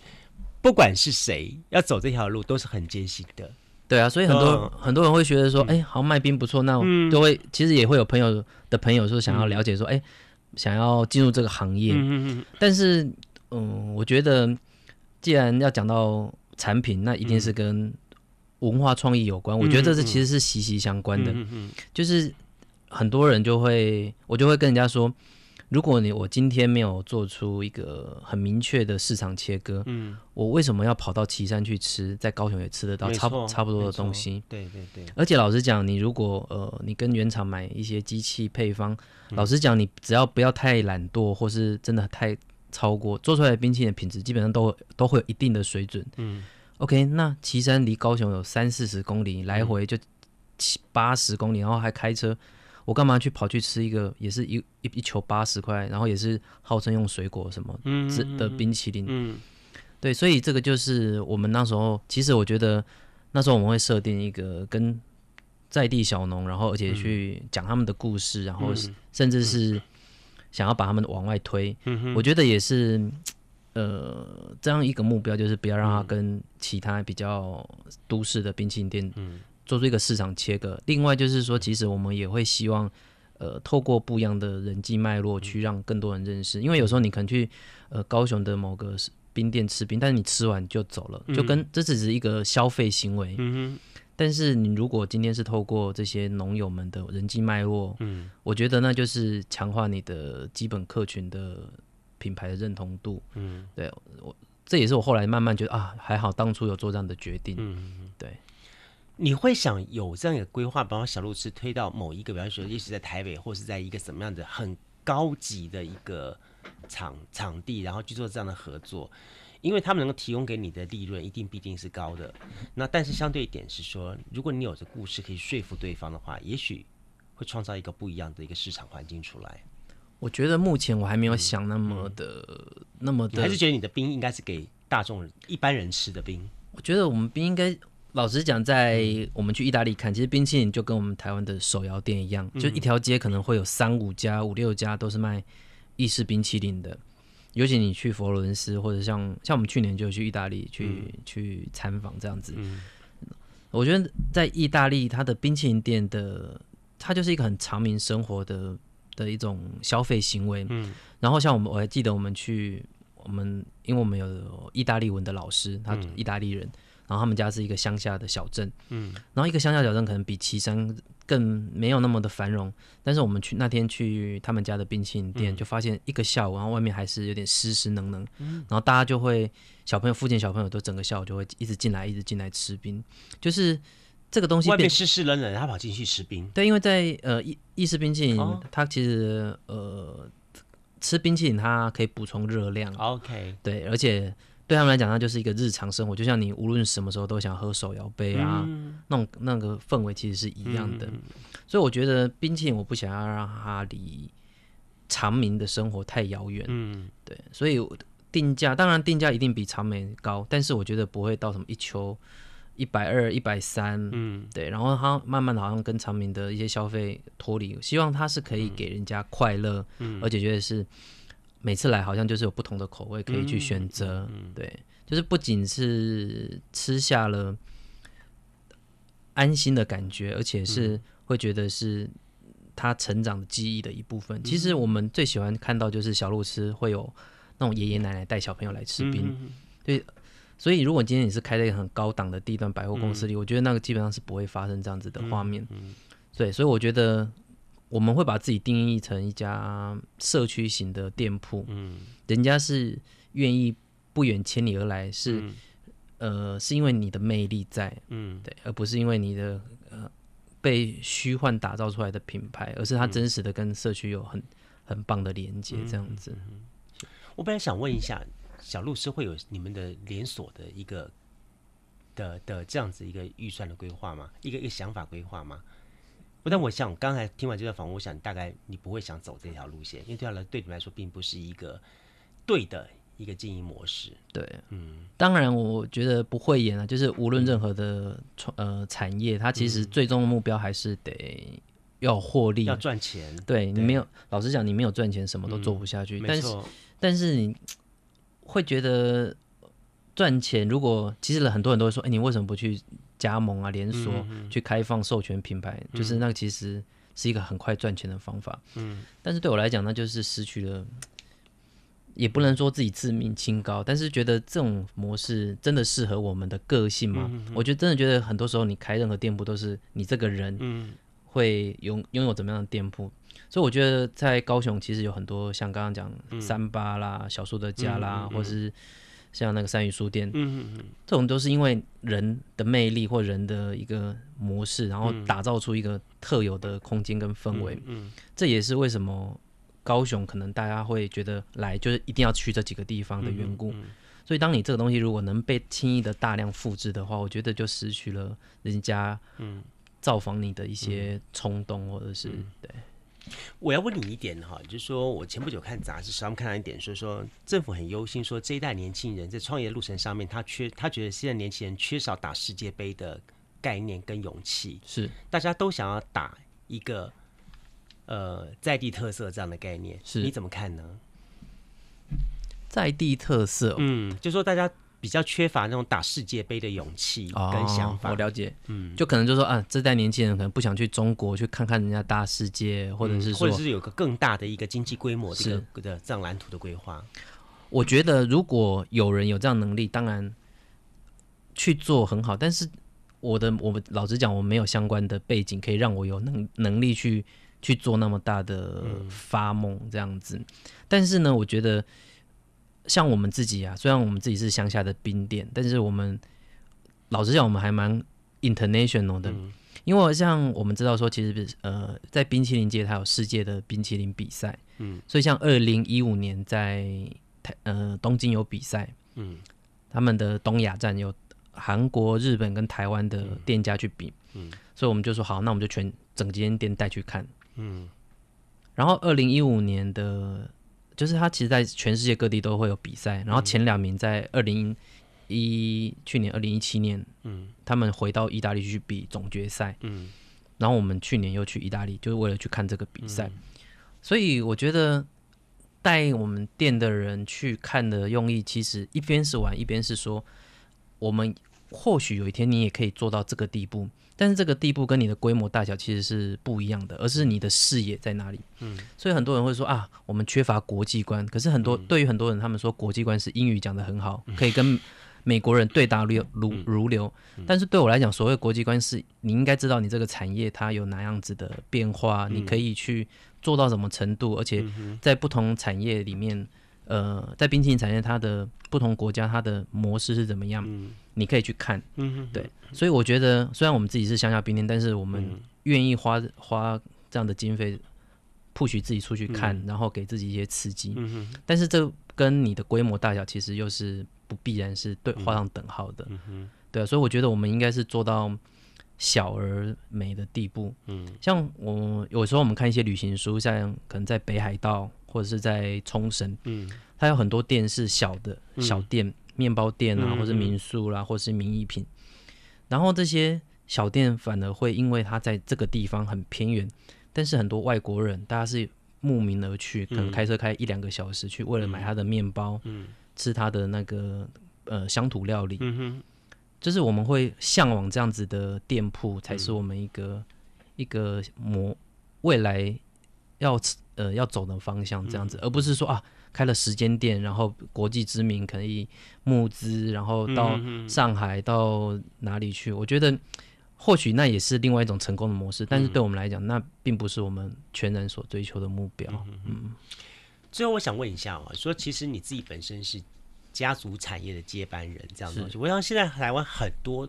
不管是谁要走这条路，都是很艰辛的。对啊，所以很多、哦、很多人会觉得说，哎、嗯，好像卖冰不错，那都会、嗯、其实也会有朋友的朋友说想要了解说，哎、嗯，想要进入这个行业。嗯嗯但是，嗯，我觉得既然要讲到产品，那一定是跟文化创意有关。嗯、我觉得这是其实是息息相关的。嗯嗯就是很多人就会，我就会跟人家说。如果你我今天没有做出一个很明确的市场切割，嗯，我为什么要跑到岐山去吃，在高雄也吃得到差不差不多的东西？对对对。而且老实讲，你如果呃，你跟原厂买一些机器配方，嗯、老实讲，你只要不要太懒惰，或是真的太超过，做出来的冰淇淋的品质基本上都都会有一定的水准。嗯。OK，那岐山离高雄有三四十公里，来回就七八十公里，然后还开车。我干嘛去跑去吃一个也是一一一球八十块，然后也是号称用水果什么的冰淇淋？嗯，嗯，对，所以这个就是我们那时候，其实我觉得那时候我们会设定一个跟在地小农，然后而且去讲他们的故事，然后甚至是想要把他们往外推。我觉得也是，呃，这样一个目标就是不要让他跟其他比较都市的冰淇淋店，做出一个市场切割，另外就是说，其实我们也会希望，呃，透过不一样的人际脉络去让更多人认识。因为有时候你可能去呃高雄的某个冰店吃冰，但是你吃完就走了，就跟这只是一个消费行为。但是你如果今天是透过这些农友们的人际脉络，嗯，我觉得那就是强化你的基本客群的品牌的认同度。嗯，对我这也是我后来慢慢觉得啊，还好当初有做这样的决定。嗯，对。你会想有这样一个规划，把小路吃推到某一个，比方说，也许在台北，或是在一个什么样的很高级的一个场场地，然后去做这样的合作，因为他们能够提供给你的利润一定必定是高的。那但是相对一点是说，如果你有着故事可以说服对方的话，也许会创造一个不一样的一个市场环境出来。我觉得目前我还没有想那么的、嗯、那么的，还是觉得你的冰应该是给大众一般人吃的冰？我觉得我们冰应该。老实讲，在我们去意大利看，其实冰淇淋就跟我们台湾的手摇店一样，就一条街可能会有三五家、五六家都是卖意式冰淇淋的。尤其你去佛罗伦斯，或者像像我们去年就去意大利去、嗯、去参访这样子。嗯、我觉得在意大利，它的冰淇淋店的，它就是一个很长民生活的的一种消费行为。嗯，然后像我们，我还记得我们去，我们因为我们有意大利文的老师，他意大利人。嗯然后他们家是一个乡下的小镇，嗯，然后一个乡下小镇可能比岐山更没有那么的繁荣，但是我们去那天去他们家的冰淇淋店，就发现一个下午，然后外面还是有点湿湿冷冷，然后大家就会小朋友附近小朋友都整个下午就会一直进来，一直进来吃冰，就是这个东西外面湿湿冷冷，他跑进去吃冰，对，因为在呃意意式冰淇淋，它其实呃吃冰淇淋它可以补充热量，OK，对，而且。对他们来讲，那就是一个日常生活，就像你无论什么时候都想喝手摇杯啊，嗯、那种那个氛围其实是一样的。嗯、所以我觉得冰淇淋，我不想要让它离长明的生活太遥远。嗯，对，所以定价当然定价一定比长美高，但是我觉得不会到什么一球一百二、一百三。嗯，对，然后它慢慢的好像跟长明的一些消费脱离，希望它是可以给人家快乐，嗯、而且觉得是。每次来好像就是有不同的口味可以去选择，对，就是不仅是吃下了安心的感觉，而且是会觉得是他成长的记忆的一部分。嗯、其实我们最喜欢看到就是小路吃会有那种爷爷奶奶带小朋友来吃冰，嗯、对，所以如果今天你是开在一个很高档的地段百货公司里，嗯、我觉得那个基本上是不会发生这样子的画面，嗯嗯、对，所以我觉得。我们会把自己定义成一家社区型的店铺，嗯，人家是愿意不远千里而来，是，嗯、呃，是因为你的魅力在，嗯，对，而不是因为你的呃被虚幻打造出来的品牌，而是它真实的跟社区有很很棒的连接，这样子。嗯嗯、我本来想问一下，小路是会有你们的连锁的一个的的这样子一个预算的规划吗？一个一个想法规划吗？但我想刚才听完这段访问，我想大概你不会想走这条路线，因为这条路对你来说并不是一个对的一个经营模式。对，嗯，当然我觉得不会演啊，就是无论任何的创呃产业，它其实最终的目标还是得要获利，要赚钱。对，你没有，老实讲，你没有赚钱，什么都做不下去。但是，但是你会觉得赚钱，如果其实很多人都会说，哎，你为什么不去？加盟啊，连锁、去开放授权品牌，嗯、就是那个其实是一个很快赚钱的方法。嗯，但是对我来讲，那就是失去了，也不能说自己自命清高，但是觉得这种模式真的适合我们的个性吗？我觉得真的觉得很多时候你开任何店铺都是你这个人会拥拥有怎么样的店铺，所以我觉得在高雄其实有很多像刚刚讲三八啦、嗯、小树的家啦，或是。像那个三语书店，嗯嗯嗯，这种都是因为人的魅力或人的一个模式，然后打造出一个特有的空间跟氛围。嗯，这也是为什么高雄可能大家会觉得来就是一定要去这几个地方的缘故。所以，当你这个东西如果能被轻易的大量复制的话，我觉得就失去了人家嗯造访你的一些冲动，或者是对。我要问你一点哈，就是说我前不久看杂志上看到一点，说说政府很忧心，说这一代年轻人在创业路程上面，他缺，他觉得现在年轻人缺少打世界杯的概念跟勇气，是大家都想要打一个呃在地特色这样的概念，是你怎么看呢？在地特色，嗯，就说大家。比较缺乏那种打世界杯的勇气跟想法。哦，我了解，嗯，就可能就说啊，这代年轻人可能不想去中国去看看人家大世界，或者是说，或者是有个更大的一个经济规模的一个的这样蓝图的规划。我觉得如果有人有这样能力，当然去做很好。但是我的我们老实讲，我没有相关的背景可以让我有能能力去去做那么大的发梦这样子。嗯，但是呢，我觉得。像我们自己啊，虽然我们自己是乡下的冰店，但是我们老实讲，我们还蛮 international 的。嗯、因为像我们知道说，其实呃，在冰淇淋界，它有世界的冰淇淋比赛。嗯，所以像二零一五年在台呃东京有比赛。嗯，他们的东亚站有韩国、日本跟台湾的店家去比。嗯，所以我们就说好，那我们就全整间店带去看。嗯，然后二零一五年的。就是他其实，在全世界各地都会有比赛，然后前两名在二零一去年二零一七年，嗯，他们回到意大利去比总决赛，嗯，然后我们去年又去意大利，就是为了去看这个比赛，嗯、所以我觉得带我们店的人去看的用意，其实一边是玩，一边是说，我们或许有一天你也可以做到这个地步，但是这个地步跟你的规模大小其实是不一样的，而是你的视野在哪里。嗯，所以很多人会说啊，我们缺乏国际观。可是很多、嗯、对于很多人，他们说国际观是英语讲得很好，可以跟美国人对答如如如流。但是对我来讲，所谓国际观是，你应该知道你这个产业它有哪样子的变化，你可以去。做到什么程度？而且在不同产业里面，呃，在冰淇淋产业，它的不同国家它的模式是怎么样？嗯、你可以去看。嗯、对，所以我觉得，虽然我们自己是乡下冰店，但是我们愿意花花这样的经费，push 自己出去看，嗯、然后给自己一些刺激。嗯、但是这跟你的规模大小其实又是不必然是对画上等号的。嗯、对啊，所以我觉得我们应该是做到。小而美的地步，嗯，像我有时候我们看一些旅行书，像可能在北海道或者是在冲绳，嗯，它有很多店是小的小店，面、嗯、包店啊，或是民宿啦、啊，或是名艺品，然后这些小店反而会因为它在这个地方很偏远，但是很多外国人大家是慕名而去，可能开车开一两个小时去，为了买他的面包，嗯，吃他的那个呃乡土料理。就是我们会向往这样子的店铺，才是我们一个、嗯、一个模未来要呃要走的方向，这样子，嗯、而不是说啊开了十间店，然后国际知名可以募资，然后到上海到哪里去？我觉得或许那也是另外一种成功的模式，但是对我们来讲，那并不是我们全然所追求的目标。嗯，嗯最后我想问一下啊，说其实你自己本身是。家族产业的接班人这样东西，我想现在台湾很多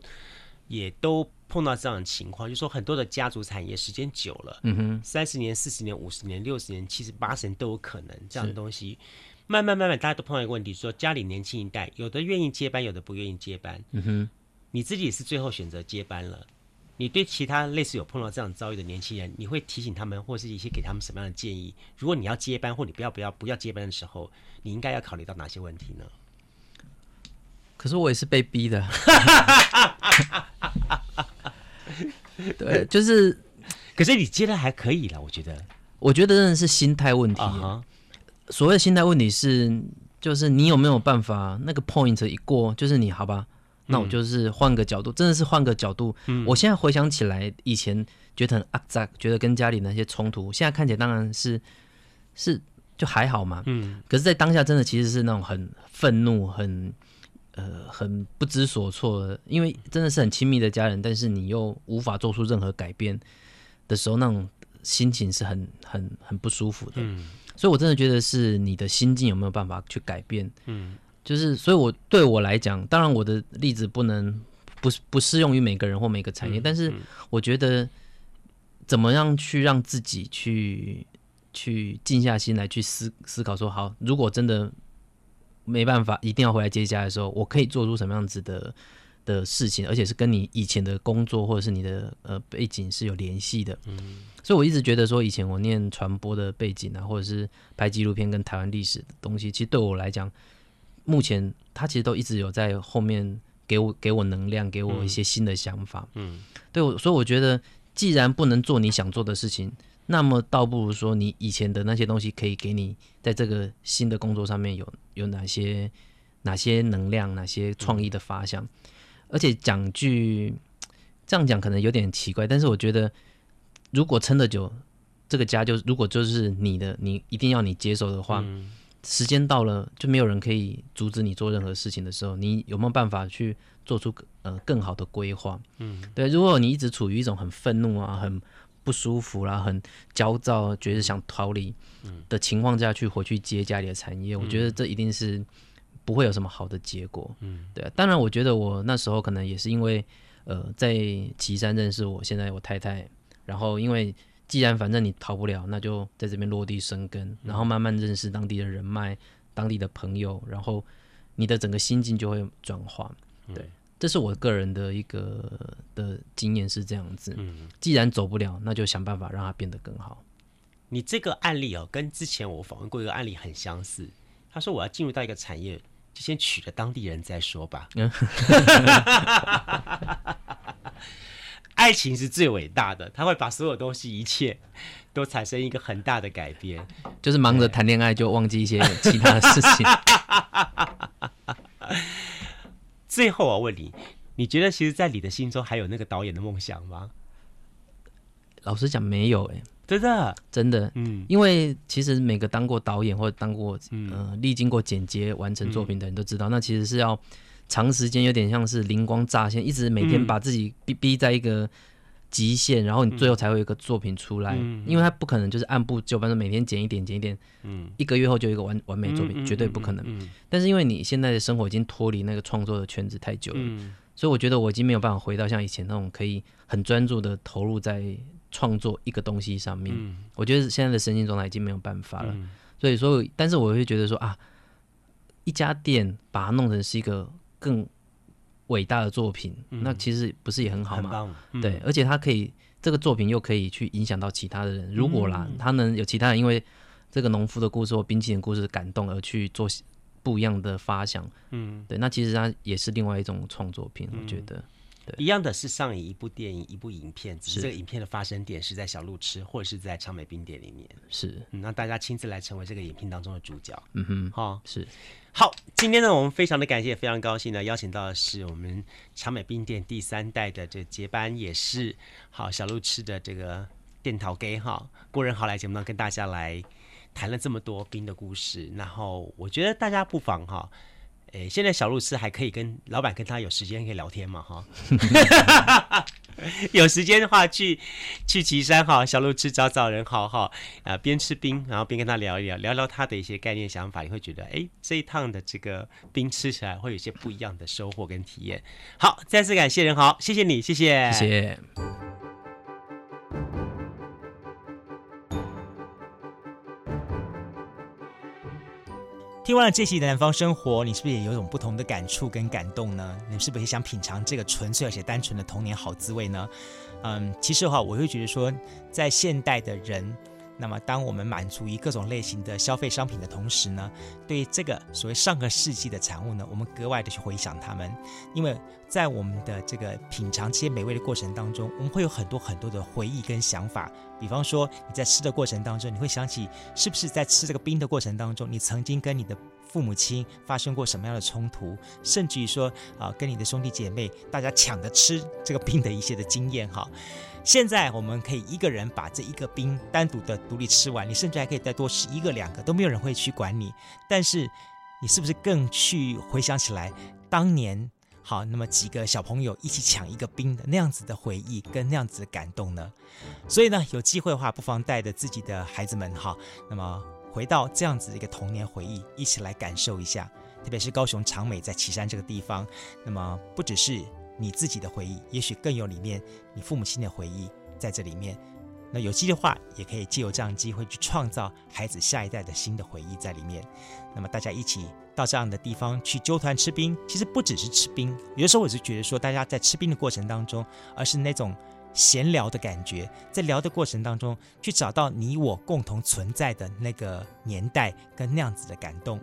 也都碰到这样的情况，就是说很多的家族产业时间久了，嗯哼，三十年、四十年、五十年、六十年、七十、八十年都有可能这样的东西。慢慢慢慢，大家都碰到一个问题，说家里年轻一代有的愿意接班，有的不愿意接班。嗯哼，你自己也是最后选择接班了。你对其他类似有碰到这样遭遇的年轻人，你会提醒他们，或是一些给他们什么样的建议？如果你要接班，或你不要不要不要接班的时候，你应该要考虑到哪些问题呢？可是我也是被逼的，对，就是，可是你接的还可以了，我觉得，我觉得真的是心态问题。Uh huh. 所谓的心态问题是，就是你有没有办法那个 point 一过，就是你好吧，那我就是换个角度，真的是换个角度。嗯、我现在回想起来，以前觉得很阿杂，觉得跟家里那些冲突，现在看起来当然是是就还好嘛。嗯，可是，在当下真的其实是那种很愤怒，很。呃，很不知所措，因为真的是很亲密的家人，但是你又无法做出任何改变的时候，那种心情是很很很不舒服的。嗯，所以我真的觉得是你的心境有没有办法去改变。嗯，就是，所以我对我来讲，当然我的例子不能不不适用于每个人或每个产业，嗯，但是我觉得怎么样去让自己去去静下心来去思思考，说好，如果真的。没办法，一定要回来接家的时候，我可以做出什么样子的的事情，而且是跟你以前的工作或者是你的呃背景是有联系的。嗯，所以我一直觉得说，以前我念传播的背景啊，或者是拍纪录片跟台湾历史的东西，其实对我来讲，目前它其实都一直有在后面给我给我能量，给我一些新的想法。嗯，对我，所以我觉得，既然不能做你想做的事情。那么倒不如说，你以前的那些东西可以给你在这个新的工作上面有有哪些哪些能量，哪些创意的发想。而且讲句这样讲可能有点奇怪，但是我觉得如果撑得久，这个家就如果就是你的，你一定要你接手的话，嗯、时间到了就没有人可以阻止你做任何事情的时候，你有没有办法去做出呃更好的规划？嗯，对，如果你一直处于一种很愤怒啊，很不舒服啦，很焦躁，觉得想逃离的情况下去回去接家里的产业，嗯、我觉得这一定是不会有什么好的结果。嗯，对啊。当然，我觉得我那时候可能也是因为呃在岐山认识我现在我太太，然后因为既然反正你逃不了，那就在这边落地生根，然后慢慢认识当地的人脉、当地的朋友，然后你的整个心境就会转化。对。嗯这是我个人的一个的经验是这样子，嗯，既然走不了，那就想办法让它变得更好。你这个案例哦，跟之前我访问过一个案例很相似。他说我要进入到一个产业，就先娶了当地人再说吧。爱情是最伟大的，他会把所有东西一切都产生一个很大的改变。就是忙着谈恋爱就忘记一些其他的事情。最后我问你，你觉得其实，在你的心中还有那个导演的梦想吗？老实讲，没有哎、欸，真的，真的，嗯，因为其实每个当过导演或者当过，嗯、呃，历经过剪接完成作品的人都知道，嗯、那其实是要长时间，有点像是灵光乍现，一直每天把自己逼逼在一个极限，嗯、然后你最后才会有一个作品出来，嗯、因为它不可能就是按部就班的每天剪一点剪一点，嗯，一个月后就有一个完完美作品，嗯、绝对不可能。但是因为你现在的生活已经脱离那个创作的圈子太久了，嗯、所以我觉得我已经没有办法回到像以前那种可以很专注的投入在。创作一个东西上面，嗯、我觉得现在的身心状态已经没有办法了。嗯、所以说，但是我会觉得说啊，一家店把它弄成是一个更伟大的作品，嗯、那其实不是也很好吗？嗯、对，而且他可以这个作品又可以去影响到其他的人。如果啦，他能有其他人因为这个农夫的故事或冰淇淋故事感动而去做不一样的发想，嗯，对，那其实它也是另外一种创作品，我觉得。对一样的是上映一部电影，一部影片，只是这个影片的发生点是在小路吃，或者是在长美冰店里面。是，嗯，让大家亲自来成为这个影片当中的主角。嗯哼，好、哦，是。好，今天呢，我们非常的感谢，非常高兴呢，邀请到的是我们长美冰店第三代的这接班，也是好小路吃的这个店头给哈郭仁豪来节目当跟大家来谈了这么多冰的故事，然后我觉得大家不妨哈。诶，现在小路痴还可以跟老板跟他有时间可以聊天嘛？哈，有时间的话去去岐山哈，小路吃找找人好哈啊，边吃冰，然后边跟他聊一聊，聊聊他的一些概念想法，你会觉得哎，这一趟的这个冰吃起来会有一些不一样的收获跟体验。好，再次感谢人豪，谢谢你，谢谢，谢谢。听完了这期的南方生活，你是不是也有种不同的感触跟感动呢？你是不是也想品尝这个纯粹而且单纯的童年好滋味呢？嗯，其实的话，我会觉得说，在现代的人。那么，当我们满足于各种类型的消费商品的同时呢，对这个所谓上个世纪的产物呢，我们格外的去回想他们，因为在我们的这个品尝这些美味的过程当中，我们会有很多很多的回忆跟想法。比方说，你在吃的过程当中，你会想起是不是在吃这个冰的过程当中，你曾经跟你的父母亲发生过什么样的冲突，甚至于说啊，跟你的兄弟姐妹大家抢着吃这个冰的一些的经验哈。现在我们可以一个人把这一个冰单独的独立吃完，你甚至还可以再多吃一个两个，都没有人会去管你。但是你是不是更去回想起来当年好，那么几个小朋友一起抢一个冰的那样子的回忆跟那样子的感动呢？所以呢，有机会的话，不妨带着自己的孩子们哈，那么回到这样子的一个童年回忆，一起来感受一下。特别是高雄长美在旗山这个地方，那么不只是。你自己的回忆，也许更有里面你父母亲的回忆在这里面。那有机的话，也可以借由这样机会去创造孩子下一代的新的回忆在里面。那么大家一起到这样的地方去揪团吃冰，其实不只是吃冰，有的时候我是觉得说，大家在吃冰的过程当中，而是那种闲聊的感觉，在聊的过程当中去找到你我共同存在的那个年代跟那样子的感动。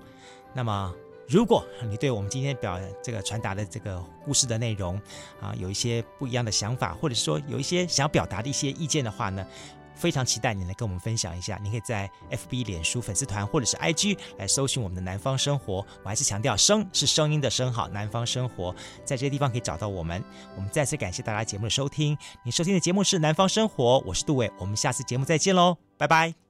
那么。如果你对我们今天表这个传达的这个故事的内容啊，有一些不一样的想法，或者说有一些想要表达的一些意见的话呢，非常期待你来跟我们分享一下。你可以在 FB 脸书粉丝团或者是 IG 来搜寻我们的南方生活。我还是强调声是声音的声好，南方生活在这些地方可以找到我们。我们再次感谢大家节目的收听。你收听的节目是南方生活，我是杜伟，我们下次节目再见喽，拜拜。